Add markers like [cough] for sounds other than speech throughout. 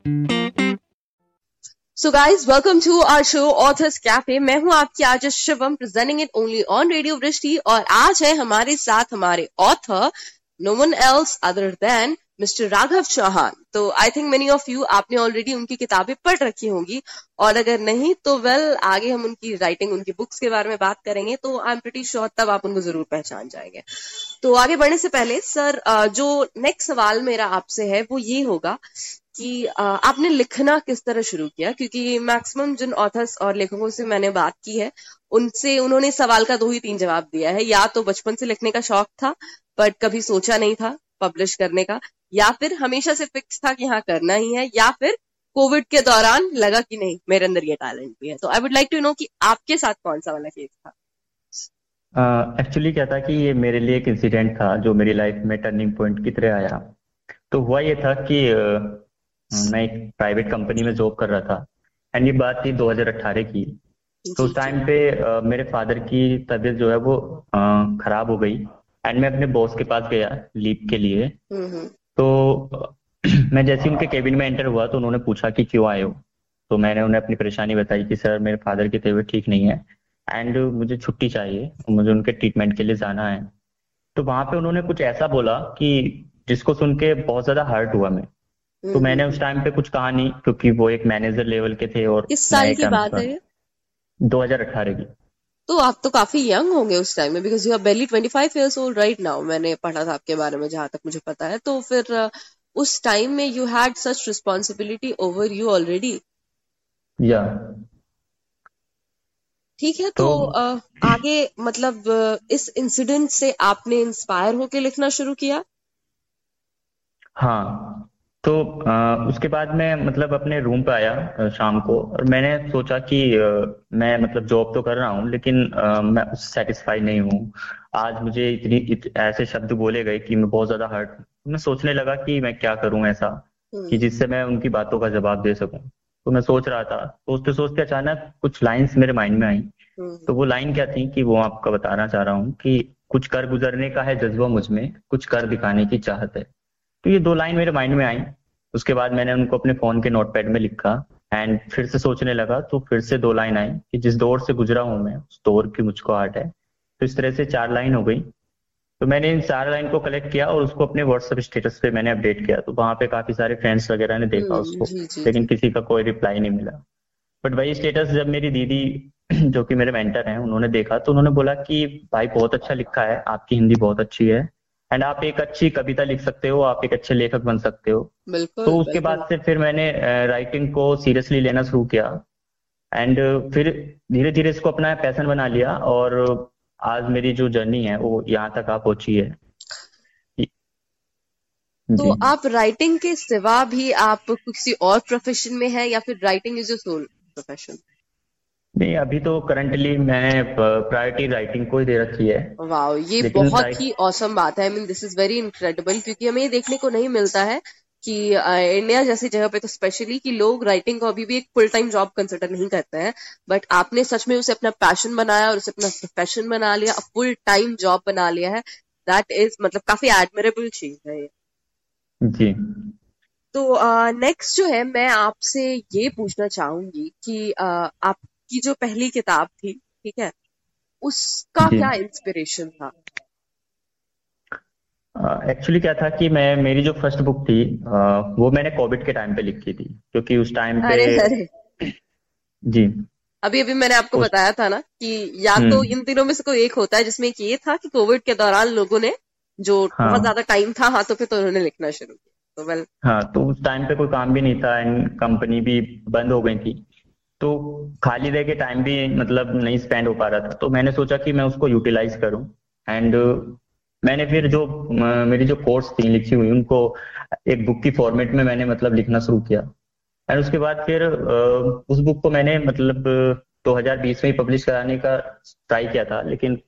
So guys, welcome to our show Authors Cafe. मैं हूँ आपकी आज Shivam presenting it only on radio Vrishti और आज है हमारे साथ हमारे author no one else other than mister Raghav Chauhan तो I think many of you आपने ऑलरेडी उनकी किताबें पढ़ रखी होंगी और अगर नहीं तो वेल well, आगे हम उनकी राइटिंग उनकी बुक्स के बारे में बात करेंगे तो आई एम प्रिटी श्योर तब आप उनको ज़रूर पहचान जाएँगे तो आगे बढ़ने से पहले सर जो नेक्स्ट सवाल मेरा आपसे है वो ये होगा कि आपने लिखना किस तरह शुरू किया? क्योंकि मैक्सिमम जिन ऑथर्स और लेखकों से मैंने बात की है उनसे उन्होंने सवाल का दो ही तीन जवाब दिया है। या तो बचपन से लिखने का शौक था बट कभी सोचा नहीं था पब्लिश करने का या फिर हमेशा से फिक्स था कि हाँ करना ही है या फिर कोविड के दौरान लगा कि नहीं मेरे अंदर ये टैलेंट भी है। तो I would like to know कि आपके साथ कौन सा वाला केस था? एक्चुअली uh, क्या था कि ये मेरे लिए एक इंसिडेंट था जो मेरी लाइफ में टर्निंग पॉइंट की तरह आया। तो हुआ ये था कि uh, मैं एक प्राइवेट कंपनी में जॉब कर रहा था। एंड ये बात थी 2018 की। तो उस टाइम पे uh, मेरे फादर की तबीयत जो है वो खराब हो गई। एंड मैं अपने बॉस के पास गया लीव के लिए। हम्म, हम्म। तो [clears throat] मैं जैसे उनके केबिन में एंटर हुआ तो उन्होंने पूछा कि क्यों आए हो? तो मैंने उन्हें अपनी परेशानी बताई कि सर मेरे फादर की तबीयत ठीक नहीं है। एंड मुझे छुट्टी चाहिए। मुझे उनके ट्रीटमेंट के लिए जाना है। तो वहाँ पे उन्होंने कुछ ऐसा बोला कि जिसको सुन के बहुत ज़्यादा हर्ट हुआ मैं। तो हम्म। मैंने उस टाइम पे कुछ कहा नहीं क्योंकि वो एक मैनेजर लेवल के थे और किस साल की बात है दो हज़ार अठारह की। तो आप तो काफ़ी यंग होंगे उस टाइम में because you are barely twenty five years old right now मैंने पढ़ा था आपके बारे में जहाँ तक मुझे पता है। तो फिर उस टाइम में you had such responsibility over you already या। ठीक है तो, तो आगे मतलब इस इंसिडेंट से आपने इंस्पायर होके लिखना शुरू किया? हाँ। तो आ, उसके बाद मैं मतलब अपने रूम पे आया शाम को और मैंने सोचा कि आ, मैं मतलब जॉब तो कर रहा हूँ लेकिन आ, मैं उससे सेटिस्फाई नहीं हूँ। आज मुझे इतनी इत, ऐसे शब्द बोले गए कि मैं बहुत ज़्यादा हर्ट मैं सोचने लगा कि मैं क्या करूँ ऐसा कि हम्म। जिससे मैं उनकी बातों का जवाब दे सकूँ। तो मैं सोच रहा था सोचते सोचते अचानक कुछ लाइंस मेरे माइंड में आई। हम्म। तो वो लाइन क्या थी कि वो आपका बताना चाह रहा हूँ कि कुछ कर गुजरने का है जज्बा मुझमें कुछ कर दिखाने की चाहत है। तो ये दो लाइन मेरे माइंड में आई। उसके बाद मैंने उनको अपने फ़ोन के नोटपैड में लिखा एंड फिर से सोचने लगा तो फिर से दो लाइन आई कि जिस दौर से गुजरा हूँ मैं उस दौर की मुझको आर्ट है। तो इस तरह से चार लाइन हो गई। तो मैंने इन चार लाइन को कलेक्ट किया और उसको अपने व्हाट्सएप स्टेटस पे मैंने अपडेट किया। तो वहाँ पे काफ़ी सारे फ्रेंड्स वगैरह ने देखा हम्म, उसको जी, जी, लेकिन किसी का कोई रिप्लाई नहीं मिला। बट वही स्टेटस जब मेरी दीदी [clears throat] जो कि मेरे मेंटर हैं उन्होंने देखा तो उन्होंने बोला कि भाई बहुत अच्छा लिखा है आपकी हिंदी बहुत अच्छी है। एंड आप एक अच्छी कविता लिख सकते हो आप एक अच्छे लेखक बन सकते हो। बिल्कुल तो उसके बाद से फिर मैंने राइटिंग को सीरियसली लेना शुरू किया। एंड फिर धीरे धीरे इसको अपना पैसन बना लिया और आज मेरी जो जर्नी है वो यहाँ तक आ पहुँची है। तो आप राइटिंग के सिवा भी आप किसी और प्रोफेशन में है या फिर writing is your sole profession नहीं अभी तो करंटली मैं प्रायोरिटी राइटिंग को ही दे रखी है। वाओ ये बहुत ही औसम बात है। I mean this is very incredible क्योंकि हमें ये देखने को नहीं मिलता है कि इंडिया जैसी जगह पे तो स्पेशली कि लोग राइटिंग को अभी भी एक फुल टाइम जॉब कंसिडर नहीं करते हैं। बट आपने सच में उसे अपना पैशन बनाया और उसे अपना प्रोफेशन बना लिया फुल टाइम जॉब बना लिया है। दैट इज़ मतलब काफ़ी एडमिरेबल चीज़ है ये। जी। तो नेक्स्ट uh, जो है मैं आपसे ये पूछना चाहूँगी कि uh, आप की जो पहली किताब थी ठीक है उसका क्या इंस्पिरेशन था? एक्चुअली uh, क्या था कि मैं मेरी जो फ़र्स्ट बुक थी uh, वो मैंने कोविड के टाइम पे लिखी थी क्योंकि उस टाइम पे अरे अरे। जी। अभी अभी मैंने आपको उस... बताया था ना कि या तो हम्म। इन दिनों में से कोई एक होता है जिसमें ये था कि कोविड के दौरान लोगों ने जो हाँ. बहुत ज़्यादा टाइम था हाथों पे तो उन्होंने लिखना शुरू किया। तो वेल हाँ तो उस टाइम पे कोई काम भी नहीं था एंड कंपनी भी बंद हो गई थी। तो खाली रह के टाइम भी मतलब नहीं स्पेंड हो पा रहा था। तो मैंने सोचा कि मैं उसको यूटिलाइज करूँ। एंड मैंने फिर जो मेरी जो कोर्स थी लिखी हुई उनको एक बुक की फॉर्मेट में मैंने मतलब लिखना शुरू किया। एंड उसके बाद फिर उस बुक को मैंने मतलब 2020 में ही पब्लिश कराने का ट्राई किया था। लेकिन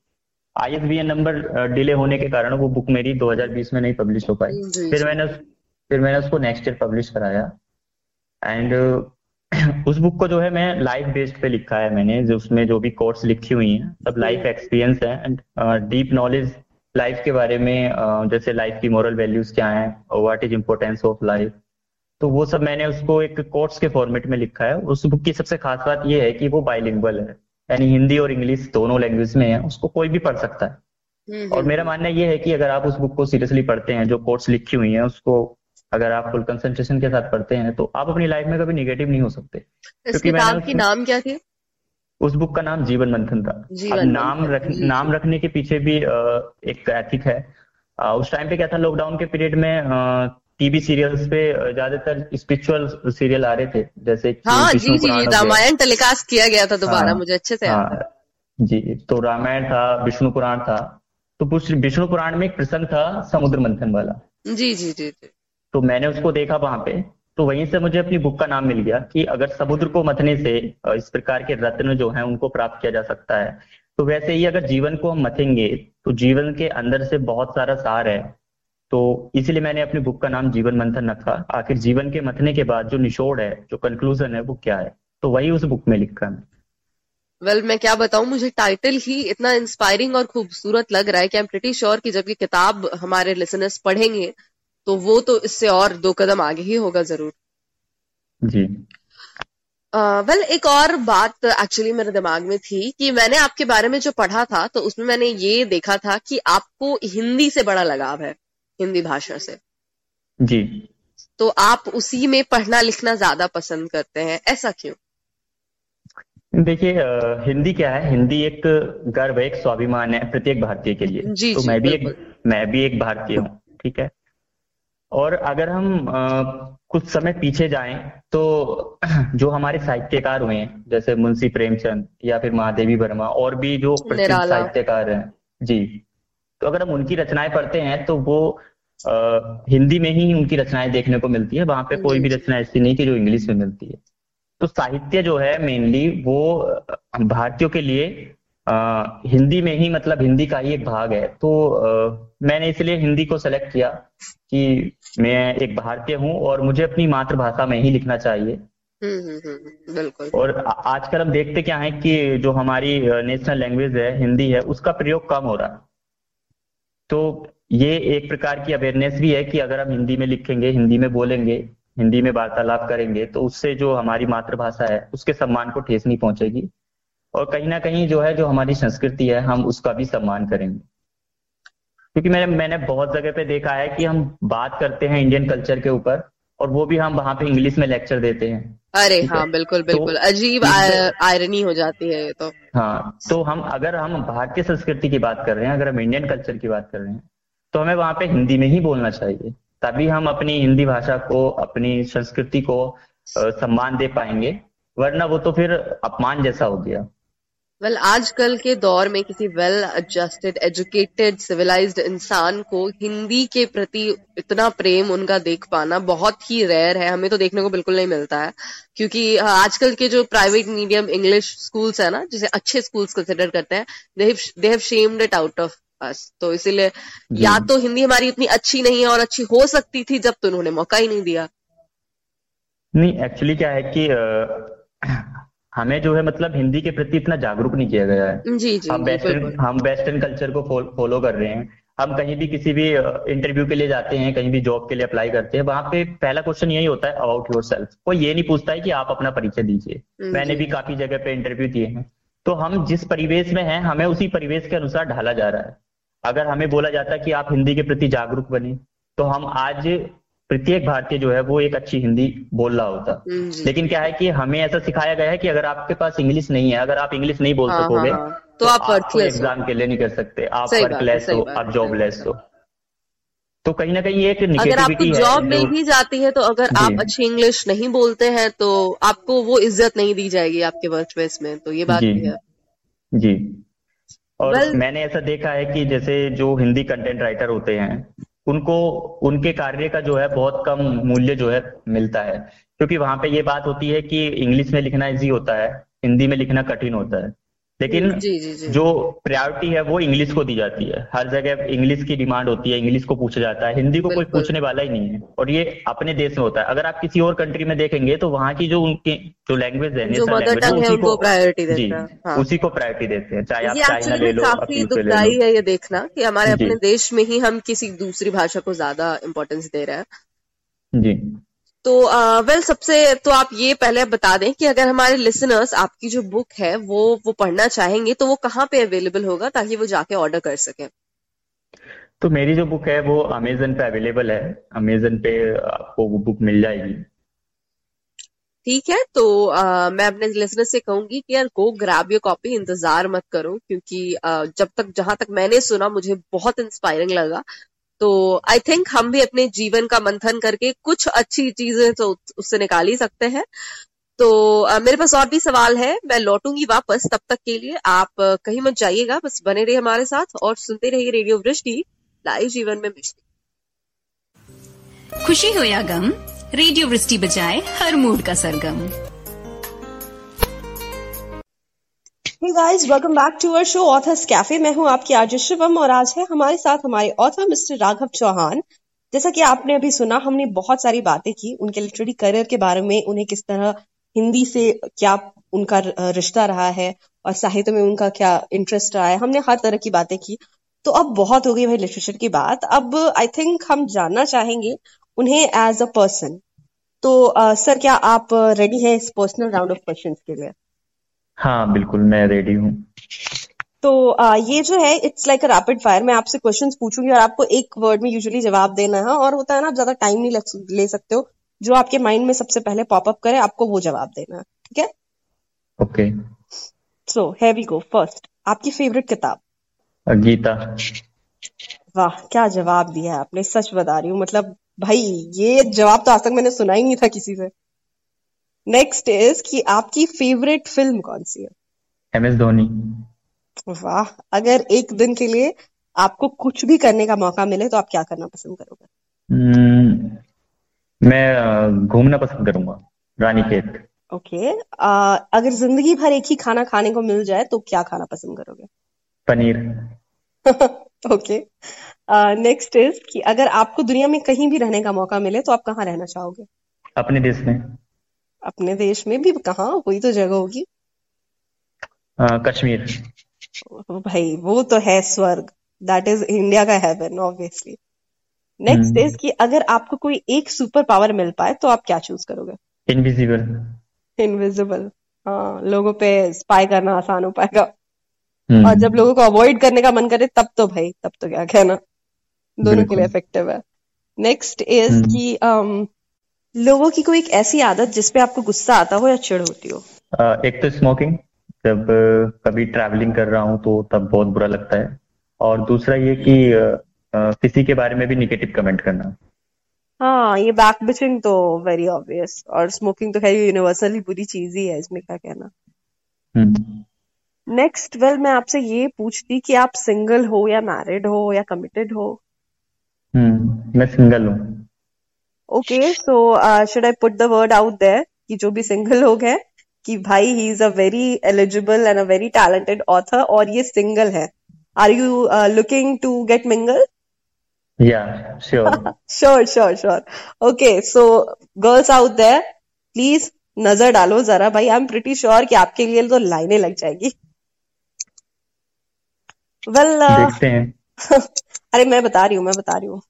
आई नंबर डिले होने के कारण वो बुक मेरी 2020 में नहीं पब्लिश हो पाई। फिर मैंने फिर मैंने उसको नेक्स्ट ईयर पब्लिश कराया। एंड [clears throat] उस बुक को जो है मैं लाइफ बेस्ड पे लिखा है मैंने जो उसमें जो भी कोर्स लिखी हुई हैं सब लाइफ एक्सपीरियंस है। एंड डीप नॉलेज लाइफ के बारे में uh, जैसे लाइफ की मॉरल वैल्यूज़ क्या हैं और what is importance of life तो वो सब मैंने उसको एक कोर्स के फॉर्मेट में लिखा है। उस बुक की सबसे खास बात ये है कि वो बाइलिंगुअल है यानी हिंदी और इंग्लिश दोनों लैंग्वेज में है उसको कोई भी पढ़ सकता है। हम्म, और हम्म, मेरा मानना ये है कि अगर आप उस बुक को सीरियसली पढ़ते हैं जो कोर्स लिखी हुई है उसको अगर आप फुल कंसंट्रेशन के साथ पढ़ते हैं तो आप अपनी लाइफ में कभी निगेटिव नहीं हो सकते। इस क्योंकि किताब की नाम क्या थी? उस बुक का नाम जीवन मंथन था। जीवन नाम रख नाम रखने के पीछे भी एक एथिक है। उस टाइम पे क्या था लॉकडाउन के पीरियड में टीवी सीरियल्स पे ज़्यादातर स्पिरिचुअल सीरियल आ रहे थे जैसे हाँ जी जी रामायण टेलीकास्ट किया गया था दोबारा हाँ मुझे अच्छे से हाँ जी तो रामायण था विष्णु पुराण था। तो विष्णु पुराण में एक प्रसंग था समुद्र मंथन वाला। जी जी जी जी। तो मैंने उसको देखा वहाँ पे तो वहीं से मुझे अपनी बुक का नाम मिल गया कि अगर समुद्र को मथने से इस प्रकार के रत्न जो हैं उनको प्राप्त किया जा सकता है। तो वैसे ही अगर जीवन को हम मथेंगे तो जीवन के अंदर से बहुत सारा सार है। तो इसीलिए मैंने अपनी बुक का नाम जीवन मंथन रखा। आखिर जीवन के मथने के बाद जो निचोड़ है जो कंक्लूजन है वो क्या है? तो वही उस बुक में लिखा है। वेल well, मैं क्या बताऊँ मुझे टाइटल ही इतना इंस्पायरिंग और खूबसूरत लग रहा है कि आई एम प्रिटी श्योर कि जब ये किताब हमारे लिसनर्स पढ़ेंगे तो वो तो इससे और दो कदम आगे ही होगा ज़रूर। जी। वेल uh, well, एक और बात एक्चुअली मेरे दिमाग में थी कि मैंने आपके बारे में जो पढ़ा था तो उसमें मैंने ये देखा था कि आपको हिंदी से बड़ा लगाव है हिंदी भाषा से। जी। तो आप उसी में पढ़ना लिखना ज़्यादा पसंद करते हैं ऐसा क्यों? देखिए हिंदी क्या है? हिंदी एक गर्व एक स्वाभिमान है प्रत्येक भारतीय के लिए। जी तो जी मैं भी एक मैं भी एक भारतीय हूँ ठीक है? और अगर हम अ, कुछ समय पीछे जाएँ तो [clears throat] जो हमारे साहित्यकार हुए हैं जैसे मुंशी प्रेमचंद या फिर महादेवी वर्मा और भी जो प्रसिद्ध साहित्यकार हैं जी। तो अगर हम उनकी रचनाएँ पढ़ते हैं तो वो अ, हिंदी में ही उनकी रचनाएँ देखने को मिलती है वहाँ पे कोई भी रचना ऐसी नहीं कि जो इंग्लिश में मिलती है। तो साहित्य जो है मेनली वो भारतीयों के लिए अ, हिंदी में ही मतलब हिंदी का ही एक भाग है। तो अ, मैंने इसलिए हिंदी को सेलेक्ट किया कि मैं एक भारतीय हूँ और मुझे अपनी मातृभाषा में ही लिखना चाहिए। हम्म हम्म हम्म, बिल्कुल। और आजकल हम देखते क्या है कि जो हमारी नेशनल लैंग्वेज है हिंदी है उसका प्रयोग कम हो रहा है। तो ये एक प्रकार की अवेयरनेस भी है कि अगर हम हिंदी में लिखेंगे हिंदी में बोलेंगे हिंदी में वार्तालाप करेंगे तो उससे जो हमारी मातृभाषा है उसके सम्मान को ठेस नहीं पहुंचेगी। और कहीं ना कहीं जो है जो हमारी संस्कृति है हम उसका भी सम्मान करेंगे। क्योंकि मैंने मैंने बहुत जगह पे देखा है कि हम बात करते हैं इंडियन कल्चर के ऊपर और वो भी हम वहाँ पे इंग्लिश में लेक्चर देते हैं। अरे हाँ? बिल्कुल बिल्कुल तो बिल्कुल। अजीब आयरनी हो जाती है ये तो। हाँ तो हम अगर हम भारतीय संस्कृति की बात कर रहे हैं अगर हम इंडियन कल्चर की बात कर रहे हैं तो हमें वहाँ पे हिंदी में ही बोलना चाहिए। तभी हम अपनी हिंदी भाषा को अपनी संस्कृति को सम्मान दे पाएँगे वरना वो तो फिर अपमान जैसा हो गया। वेल well, आजकल के दौर में किसी वेल एडजस्टेड एजुकेटेड सिविलाइज्ड इंसान को हिंदी के प्रति इतना प्रेम उनका देख पाना बहुत ही रेयर है। हमें तो देखने को बिल्कुल नहीं मिलता है। क्योंकि आजकल के जो प्राइवेट मीडियम इंग्लिश स्कूल्स है ना जिसे अच्छे स्कूल्स कंसिडर करते हैं they have shamed it out of us तो इसीलिए या तो हिंदी हमारी इतनी अच्छी नहीं है और अच्छी हो सकती थी जब तो उन्होंने मौका ही नहीं दिया। नहीं एक्चुअली क्या है कि अ, हमें जो है मतलब हिंदी के प्रति इतना जागरूक नहीं किया गया है। जी जी हम वेस्टर्न हम वेस्टर्न कल्चर को फॉलो कर रहे हैं। हम कहीं भी किसी भी इंटरव्यू के लिए जाते हैं कहीं भी जॉब के लिए अप्लाई करते हैं वहाँ पे पहला क्वेश्चन यही होता है अबाउट योर सेल्फ कोई ये नहीं पूछता है कि आप अपना परिचय दीजिए। मैंने भी काफ़ी जगह पे इंटरव्यू दिए हैं। तो हम जिस परिवेश में हैं हमें उसी परिवेश के अनुसार ढाला जा रहा है। अगर हमें बोला जाता है कि आप हिंदी के प्रति जागरूक बने तो हम आज प्रत्येक भारतीय जो है वो एक अच्छी हिंदी बोल रहा होता। हम्म, लेकिन क्या है कि हमें ऐसा सिखाया गया है कि अगर आपके पास इंग्लिश नहीं है अगर आप इंग्लिश नहीं बोल हाँ हाँ सकोगे हाँ तो तो आप हो। एग्ज़ाम के लिए नहीं कर सकते। आप सही बात है वर्कलेस हो आप है जॉबलेस हो। तो कहीं ना कहीं एक अगर आपको जॉब मिल भी जाती है तो अगर आप अच्छी इंग्लिश नहीं बोलते हैं तो आपको वो इज़्ज़त नहीं दी जाएगी आपके वर्क प्लेस में। तो ये बात भी है। जी। और मैंने ऐसा देखा है कि जैसे जो हिंदी कंटेंट राइटर होते हैं उनको, उनके कार्य का जो है बहुत कम मूल्य जो है मिलता है। क्योंकि वहाँ पे ये बात होती है कि इंग्लिश में लिखना इजी होता है, हिंदी में लिखना कठिन होता है। लेकिन जी जी जी। जो प्रायोरिटी है वो इंग्लिश को दी जाती है। हर जगह इंग्लिश की डिमांड होती है इंग्लिश को पूछा जाता है। हिंदी को कोई पूछने वाला ही नहीं है। और ये अपने देश में होता है। अगर आप किसी और कंट्री में देखेंगे तो वहाँ की जो उनकी जो लैंग्वेज है जो मदर है टंग है उनको को प्रायोरिटी देते हैं। हाँ। उसी को प्रायोरिटी देते हैं। चाहे आप चाइना ले लो काफ़ी दुखदाई है ये देखना कि हमारे अपने देश में ही हम किसी दूसरी भाषा को ज़्यादा इम्पोर्टेंस दे रहे हैं। जी। तो वेल uh, well, सबसे तो आप ये पहले बता दें कि अगर हमारे लिसनर्स आपकी जो बुक है वो वो पढ़ना चाहेंगे तो वो कहाँ पे अवेलेबल होगा ताकि वो जाके ऑर्डर कर सके? तो मेरी जो बुक है वो अमेजन पे अवेलेबल है। अमेजन पे आपको वो बुक मिल जाएगी। ठीक है तो आ, मैं अपने लिसनर से कहूँगी कि यार गो ग्रैब योर कॉपी इंतज़ार मत करो क्योंकि आ, जब तक जहाँ तक मैंने सुना मुझे बहुत इंस्पायरिंग लगा। तो आई थिंक हम भी अपने जीवन का मंथन करके कुछ अच्छी चीज़ें तो उससे निकाल ही सकते हैं। तो आ, मेरे पास और भी सवाल है मैं लौटूँगी वापस तब तक के लिए आप कहीं मत जाइएगा बस बने रहिए हमारे साथ और सुनते रहिए रेडियो वृष्टि लाइव जीवन में मिश्री खुशी हो या गम रेडियो वृष्टि बजाए हर मूड का सरगम। Guys, welcome back to our show Authors Cafe. मैं हूँ आपकी आज शिवम और आज है हमारे साथ हमारे ऑथर मिस्टर राघव चौहान। जैसा कि आपने अभी सुना हमने बहुत सारी बातें की उनके लिटरेरी करियर के बारे में उन्हें किस तरह हिंदी से क्या उनका रिश्ता रहा है और साहित्य में उनका क्या इंटरेस्ट रहा है हमने हर तरह की बातें की। तो अब बहुत हो गई भाई लिटरेचर की बात। अब आई थिंक हम जानना चाहेंगे उन्हें एज अ पर्सन तो सर क्या आप रेडी है इस पर्सनल राउंड ऑफ़ क्वेश्चंस के लिए? हाँ बिल्कुल मैं रेडी हूँ। तो आ, ये जो है it's like a rapid fire मैं आपसे क्वेश्चंस पूछूँगी और आपको एक वर्ड में यूजुअली जवाब देना है और होता है ना आप ज़्यादा टाइम नहीं ले सकते हो। जो आपके माइंड में सबसे पहले पॉपअप करे आपको वो जवाब देना है ठीक है? Okay so here we go first आपकी फेवरेट किताब? गीता। वाह क्या जवाब दिया है आपने सच बता रही हूँ मतलब भाई ये जवाब तो आज तक मैंने सुना ही नहीं था किसी से। नेक्स्ट इज़ कि आपकी फेवरेट फ़िल्म कौन सी है? एम एस धोनी वाह अगर एक दिन के लिए आपको कुछ भी करने का मौका मिले तो आप क्या करना पसंद करोगे? Hmm, मैं घूमना पसंद करूँगा रानी खेत ओके okay. अगर ज़िंदगी भर एक ही खाना खाने को मिल जाए तो क्या खाना पसंद करोगे? पनीर. [laughs] ओके नेक्स्ट इज़ कि अगर आपको दुनिया में कहीं भी रहने का मौका मिले तो आप कहाँ रहना चाहोगे? अपने देश में. अपने देश में भी कहा वही तो जगह होगी। कश्मीर। भाई वो तो है स्वर्ग। दैट इज़ इंडिया का हेवन ऑब्वियसली नेक्स्ट इज़ कि अगर आपको कोई एक सुपर पावर मिल पाए तो आप क्या चूज़ करोगे? इनविजिबल इनविजिबल हाँ लोगों पे स्पाई करना आसान हो पाएगा। हम्म। और जब लोगों को अवॉइड करने का मन करे तब तो भाई तब तो क्या कहना। दोनों के लिए इफ़ेक्टिव है। Next is hmm. कि um, लोगों की कोई एक ऐसी आदत जिसपे आपको गुस्सा आता हो या चिड़ होती हो? एक तो स्मोकिंग जब कभी ट्रैवलिंग कर रहा हूँ तो तब बहुत बुरा लगता है। और दूसरा ये कि किसी के बारे में भी निगेटिव कमेंट करना। हाँ ये बैक बिचिंग तो वेरी ऑब्वियस और स्मोकिंग तो खैर यूनिवर्सली बुरी चीज़ ही है इसमें क्या कहना। Next hmm. वेल मैं आपसे ये पूछती कि आप सिंगल हो या मैरिड हो या कमिटेड हो? हम्म मैं सिंगल हूँ। Okay so should I put the word out there कि जो भी सिंगल लोग हैं कि भाई he is a very eligible and a very talented author और ये सिंगल है। Are you looking to get mingle yeah sure. [laughs] Sure sure sure. Okay so girls out there please नज़र डालो जरा भाई। आई एम प्रिटी श्योर कि आपके लिए तो लाइनें लग जाएगी। वेल well, uh, देखते हैं। [laughs] अरे मैं बता रही हूँ मैं बता रही हूँ।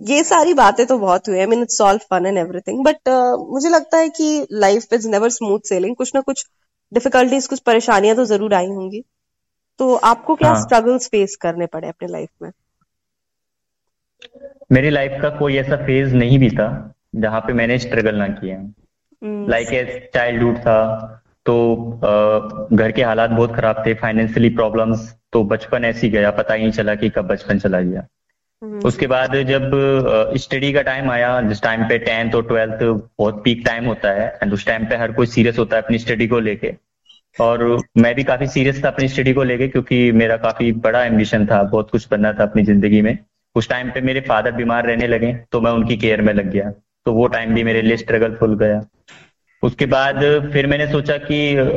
ये सारी बातें तो बहुत हुई I mean it's all fun and everything but मुझे लगता है कि life is never smooth sailing कुछ ना कुछ डिफिकल्टीज कुछ परेशानियाँ तो ज़रूर आई होंगी। तो आपको क्या स्ट्रगल्स हाँ. फेस करने पड़े अपने लाइफ में? मेरी लाइफ का कोई ऐसा फ़ेज़ नहीं भी था जहाँ पे मैंने स्ट्रगल ना किया। लाइक ए चाइल्डहुड था तो uh, घर के हालात बहुत खराब थे फाइनेंशियली प्रॉब्लम्स तो बचपन ऐसी गया पता ही नहीं चला कि कब बचपन चला गया। उसके बाद जब स्टडी का टाइम आया, जिस टाइम पे टेंथ और ट्वेल्थ बहुत पीक टाइम होता है एंड उस टाइम पे हर कोई सीरियस होता है अपनी स्टडी को लेके। और मैं भी काफ़ी सीरियस था अपनी स्टडी को लेके, क्योंकि मेरा काफ़ी बड़ा एम्बिशन था, बहुत कुछ बनना था अपनी ज़िंदगी में। उस टाइम पे मेरे फादर बीमार रहने लगे तो मैं उनकी केयर में लग गया। तो वो टाइम भी मेरे लिए स्ट्रगल फुल गया। उसके बाद फिर मैंने सोचा कि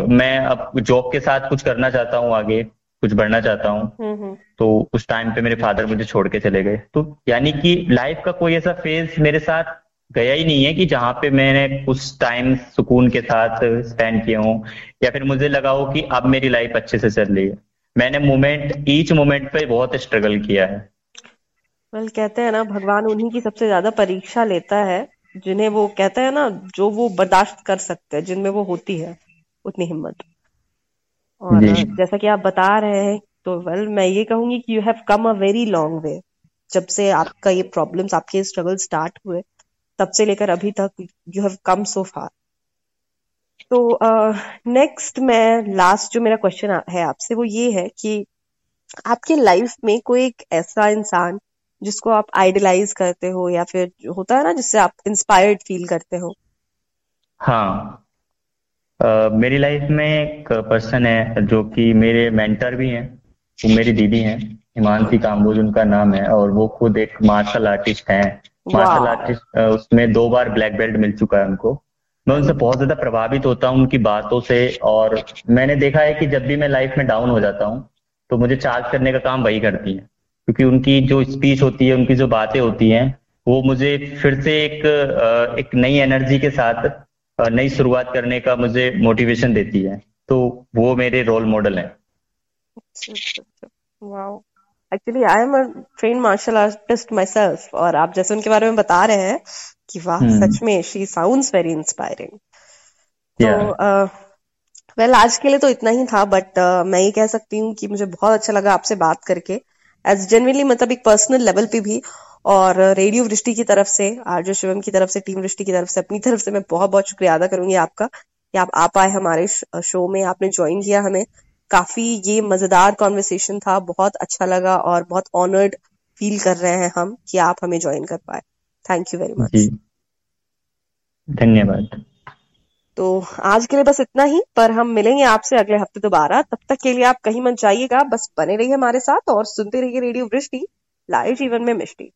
मैं अब जॉब के साथ कुछ करना चाहता हूँ आगे। कुछ बढ़ना चाहता हूँ। हम्म, हम्म। तो उस टाइम पे मेरे फादर मुझे छोड़ के चले गए। तो यानी कि लाइफ का कोई ऐसा फ़ेज़ मेरे साथ गया ही नहीं है कि जहाँ पे मैंने उस टाइम सुकून के साथ स्पेंड किया हूँ या फिर मुझे लगा हो कि अब मेरी लाइफ अच्छे से चल रही है। मैंने मोमेंट ईच मोमेंट पे बहुत स्ट्रगल किया है। वेल कहते हैं ना भगवान उन्हीं की सबसे ज़्यादा परीक्षा लेता है जिन्हें वो कहते हैं ना जो वो बर्दाश्त कर सकते हैं जिनमें वो होती है उतनी हिम्मत। और जैसा कि आप बता रहे हैं तो वेल मैं ये कहूँगी कि you have come a very long way जब से आपका ये प्रॉब्लम्स आपके स्ट्रगल स्टार्ट हुए तब से लेकर अभी तक यू हैव कम सो फार तो नेक्स्ट uh, मैं लास्ट जो मेरा क्वेश्चन है आपसे वो ये है कि आपके लाइफ में कोई एक ऐसा इंसान जिसको आप आइडलाइज करते हो या फिर होता है ना जिससे आप इंस्पायर्ड फील करते हो? हाँ। Uh, मेरी लाइफ में एक पर्सन है जो कि मेरे मेंटर भी हैं। वो मेरी दीदी हैं हिमांशी काम्बोज उनका नाम है और वो खुद एक मार्शल आर्टिस्ट हैं। मार्शल आर्टिस्ट उसमें दो बार ब्लैक बेल्ट मिल चुका है उनको। मैं उनसे बहुत ज़्यादा प्रभावित होता हूँ उनकी बातों से और मैंने देखा है कि जब भी मैं लाइफ में डाउन हो जाता हूँ तो मुझे चार्ज करने का काम वही करती है। क्योंकि उनकी जो स्पीच होती है उनकी जो बातें होती हैं वो मुझे फिर से एक एक नई एनर्जी के साथ नई शुरुआत करने का मुझे मोटिवेशन देती है। तो वो मेरे रोल मॉडल है। Actually I am a train martial artist myself और आप जैसे उनके बारे में बता रहे हैं कि वाह hmm. सच में शी साउंड्स वेरी इंस्पायरिंग तो वेल आज के लिए तो इतना ही था बट uh, मैं ये कह सकती हूँ कि मुझे बहुत अच्छा लगा आपसे बात करके। एज जनरली मतलब एक पर्सनल लेवल पे भी और रेडियो वृष्टि की तरफ़ से आरजो शिवम की तरफ़ से टीम वृष्टि की तरफ़ से, अपनी तरफ़ से मैं बहुत बहुत शुक्रिया अदा करूँगी आपका कि आप आ पाए हमारे शो में, आपने ज्वाइन किया हमें। काफ़ी ये मज़ेदार कॉन्वर्सेशन था, बहुत अच्छा लगा और बहुत ऑनर्ड फील कर रहे हैं हम कि आप हमें ज्वाइन कर पाए। थैंक यू वेरी मच धन्यवाद। तो आज के लिए बस इतना ही, पर हम मिलेंगे आपसे अगले हफ़्ते दोबारा। तब तक के लिए आप कहीं मन जाइएगा, बस बने रहिए हमारे साथ और सुनते रहिए रेडियो वृष्टि, लाइव जीवन में मिष्टी।